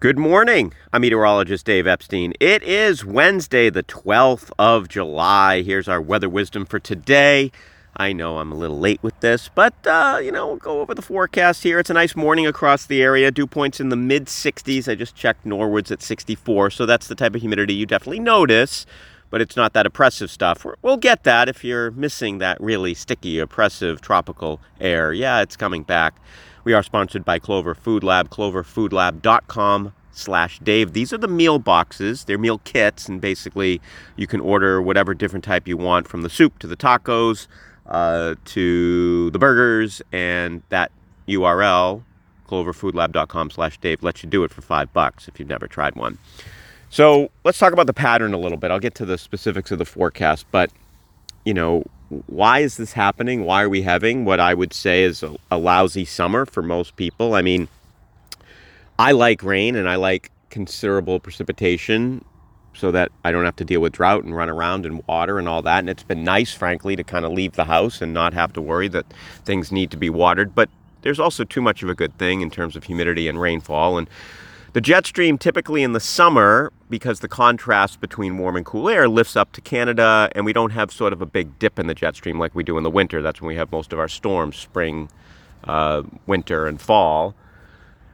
Good morning. I'm meteorologist Dave Epstein. It is Wednesday, the 12th of July. Here's our weather wisdom for today. I know I'm a little late with this, but uh, you know, we'll go over the forecast here. It's a nice morning across the area. Dew points in the mid 60s. I just checked Norwood's at 64, so that's the type of humidity you definitely notice, but it's not that oppressive stuff. We'll get that if you're missing that really sticky, oppressive tropical air. Yeah, it's coming back. We are sponsored by Clover Food Lab, cloverfoodlab.com slash Dave. These are the meal boxes. They're meal kits, and basically you can order whatever different type you want from the soup to the tacos uh, to the burgers, and that URL, cloverfoodlab.com slash Dave, lets you do it for five bucks if you've never tried one. So let's talk about the pattern a little bit. I'll get to the specifics of the forecast, but you know, why is this happening? Why are we having what I would say is a, a lousy summer for most people? I mean, I like rain and I like considerable precipitation so that I don't have to deal with drought and run around and water and all that. And it's been nice, frankly, to kind of leave the house and not have to worry that things need to be watered. But there's also too much of a good thing in terms of humidity and rainfall. And the jet stream typically in the summer, because the contrast between warm and cool air lifts up to Canada, and we don't have sort of a big dip in the jet stream like we do in the winter. That's when we have most of our storms, spring, uh, winter, and fall.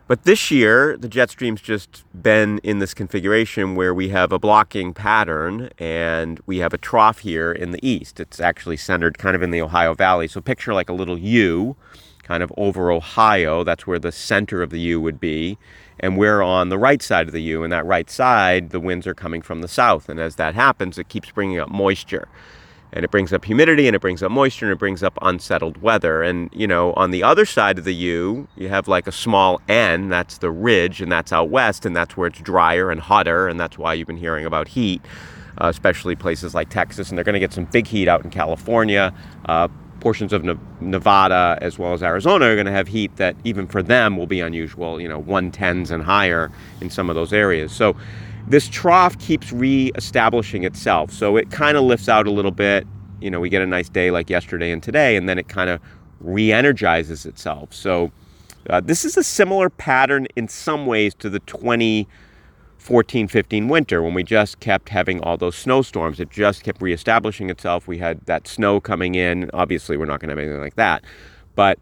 But this year, the jet stream's just been in this configuration where we have a blocking pattern and we have a trough here in the east. It's actually centered kind of in the Ohio Valley. So picture like a little U kind of over Ohio. That's where the center of the U would be and we're on the right side of the U. And that right side, the winds are coming from the south. And as that happens, it keeps bringing up moisture. And it brings up humidity and it brings up moisture and it brings up unsettled weather. And, you know, on the other side of the U, you have like a small N, that's the ridge, and that's out west, and that's where it's drier and hotter. And that's why you've been hearing about heat. Uh, especially places like Texas, and they're going to get some big heat out in California. Uh, portions of Nevada as well as Arizona are going to have heat that even for them will be unusual, you know, 110s and higher in some of those areas. So this trough keeps re-establishing itself. So it kind of lifts out a little bit. You know, we get a nice day like yesterday and today, and then it kind of re-energizes itself. So uh, this is a similar pattern in some ways to the 20- 14 15 winter when we just kept having all those snowstorms. It just kept reestablishing itself. We had that snow coming in. Obviously, we're not going to have anything like that. But,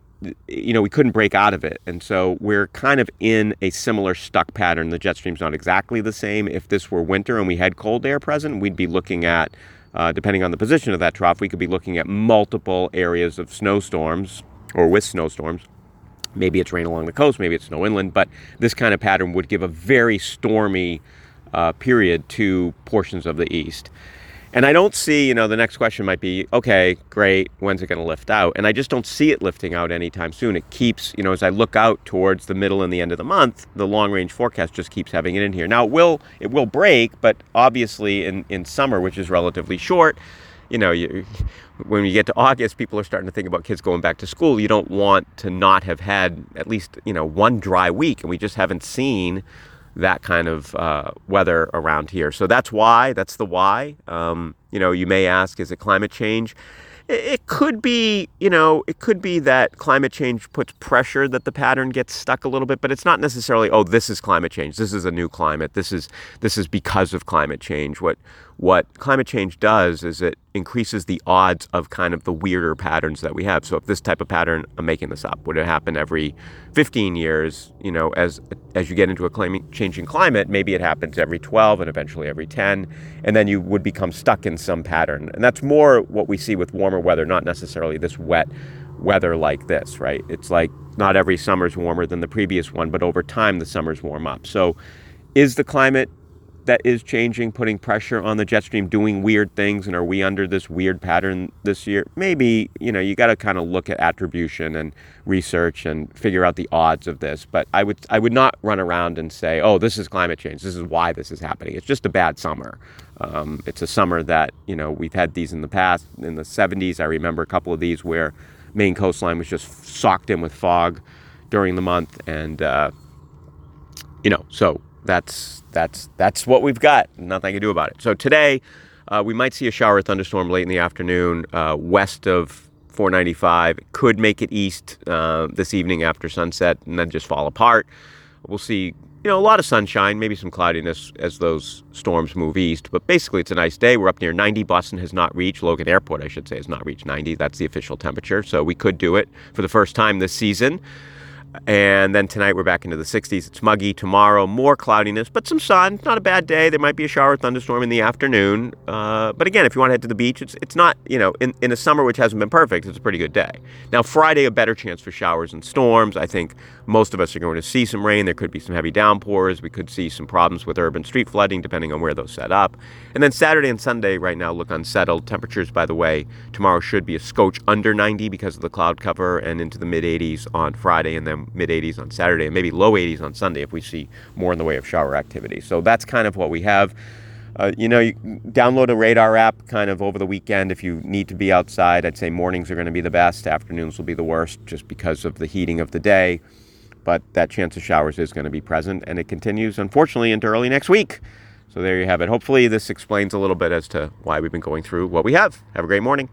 you know, we couldn't break out of it. And so we're kind of in a similar stuck pattern. The jet stream's not exactly the same. If this were winter and we had cold air present, we'd be looking at, uh, depending on the position of that trough, we could be looking at multiple areas of snowstorms or with snowstorms Maybe it's rain along the coast, maybe it's snow inland, but this kind of pattern would give a very stormy uh, period to portions of the east. And I don't see, you know, the next question might be, okay, great, when's it going to lift out? And I just don't see it lifting out anytime soon. It keeps, you know, as I look out towards the middle and the end of the month, the long range forecast just keeps having it in here. Now it will it will break, but obviously in, in summer, which is relatively short, you know, you, when you get to August, people are starting to think about kids going back to school. You don't want to not have had at least, you know, one dry week. And we just haven't seen that kind of uh, weather around here. So that's why, that's the why. Um, you know, you may ask, is it climate change? it could be, you know, it could be that climate change puts pressure that the pattern gets stuck a little bit, but it's not necessarily, oh, this is climate change. This is a new climate. This is this is because of climate change. What what climate change does is it increases the odds of kind of the weirder patterns that we have. So if this type of pattern, I'm making this up, would it happen every 15 years, you know, as as you get into a changing climate, maybe it happens every 12 and eventually every 10, and then you would become stuck in some pattern. And that's more what we see with warmer weather, not necessarily this wet weather like this, right? It's like not every summer's warmer than the previous one, but over time the summers warm up. So is the climate that is changing, putting pressure on the jet stream, doing weird things, and are we under this weird pattern this year? Maybe, you know, you got to kind of look at attribution and research and figure out the odds of this. But I would, I would not run around and say, oh, this is climate change. This is why this is happening. It's just a bad summer. Um, it's a summer that, you know, we've had these in the past. In the 70s, I remember a couple of these where Maine coastline was just socked in with fog during the month. And, uh, you know, so that's that's that's what we've got. Nothing I can do about it. So today, uh, we might see a shower or thunderstorm late in the afternoon uh, west of 495. Could make it east uh, this evening after sunset and then just fall apart. We'll see you know, a lot of sunshine, maybe some cloudiness as those storms move east. But basically, it's a nice day. We're up near 90. Boston has not reached, Logan Airport, I should say, has not reached 90. That's the official temperature. So we could do it for the first time this season. And then tonight we're back into the 60s. It's muggy. Tomorrow, more cloudiness, but some sun. Not a bad day. There might be a shower or thunderstorm in the afternoon. Uh, but again, if you want to head to the beach, it's, it's not, you know, in, in a summer which hasn't been perfect, it's a pretty good day. Now, Friday, a better chance for showers and storms. I think most of us are going to see some rain. There could be some heavy downpours. We could see some problems with urban street flooding, depending on where those set up. And then Saturday and Sunday right now look unsettled. Temperatures, by the way, tomorrow should be a scotch under 90 because of the cloud cover and into the mid 80s on Friday and then mid 80s on Saturday, and maybe low 80s on Sunday if we see more in the way of shower activity. So that's kind of what we have. Uh, you know, you download a radar app kind of over the weekend if you need to be outside. I'd say mornings are going to be the best, afternoons will be the worst just because of the heating of the day. But that chance of showers is going to be present, and it continues, unfortunately, into early next week. So there you have it. Hopefully, this explains a little bit as to why we've been going through what we have. Have a great morning.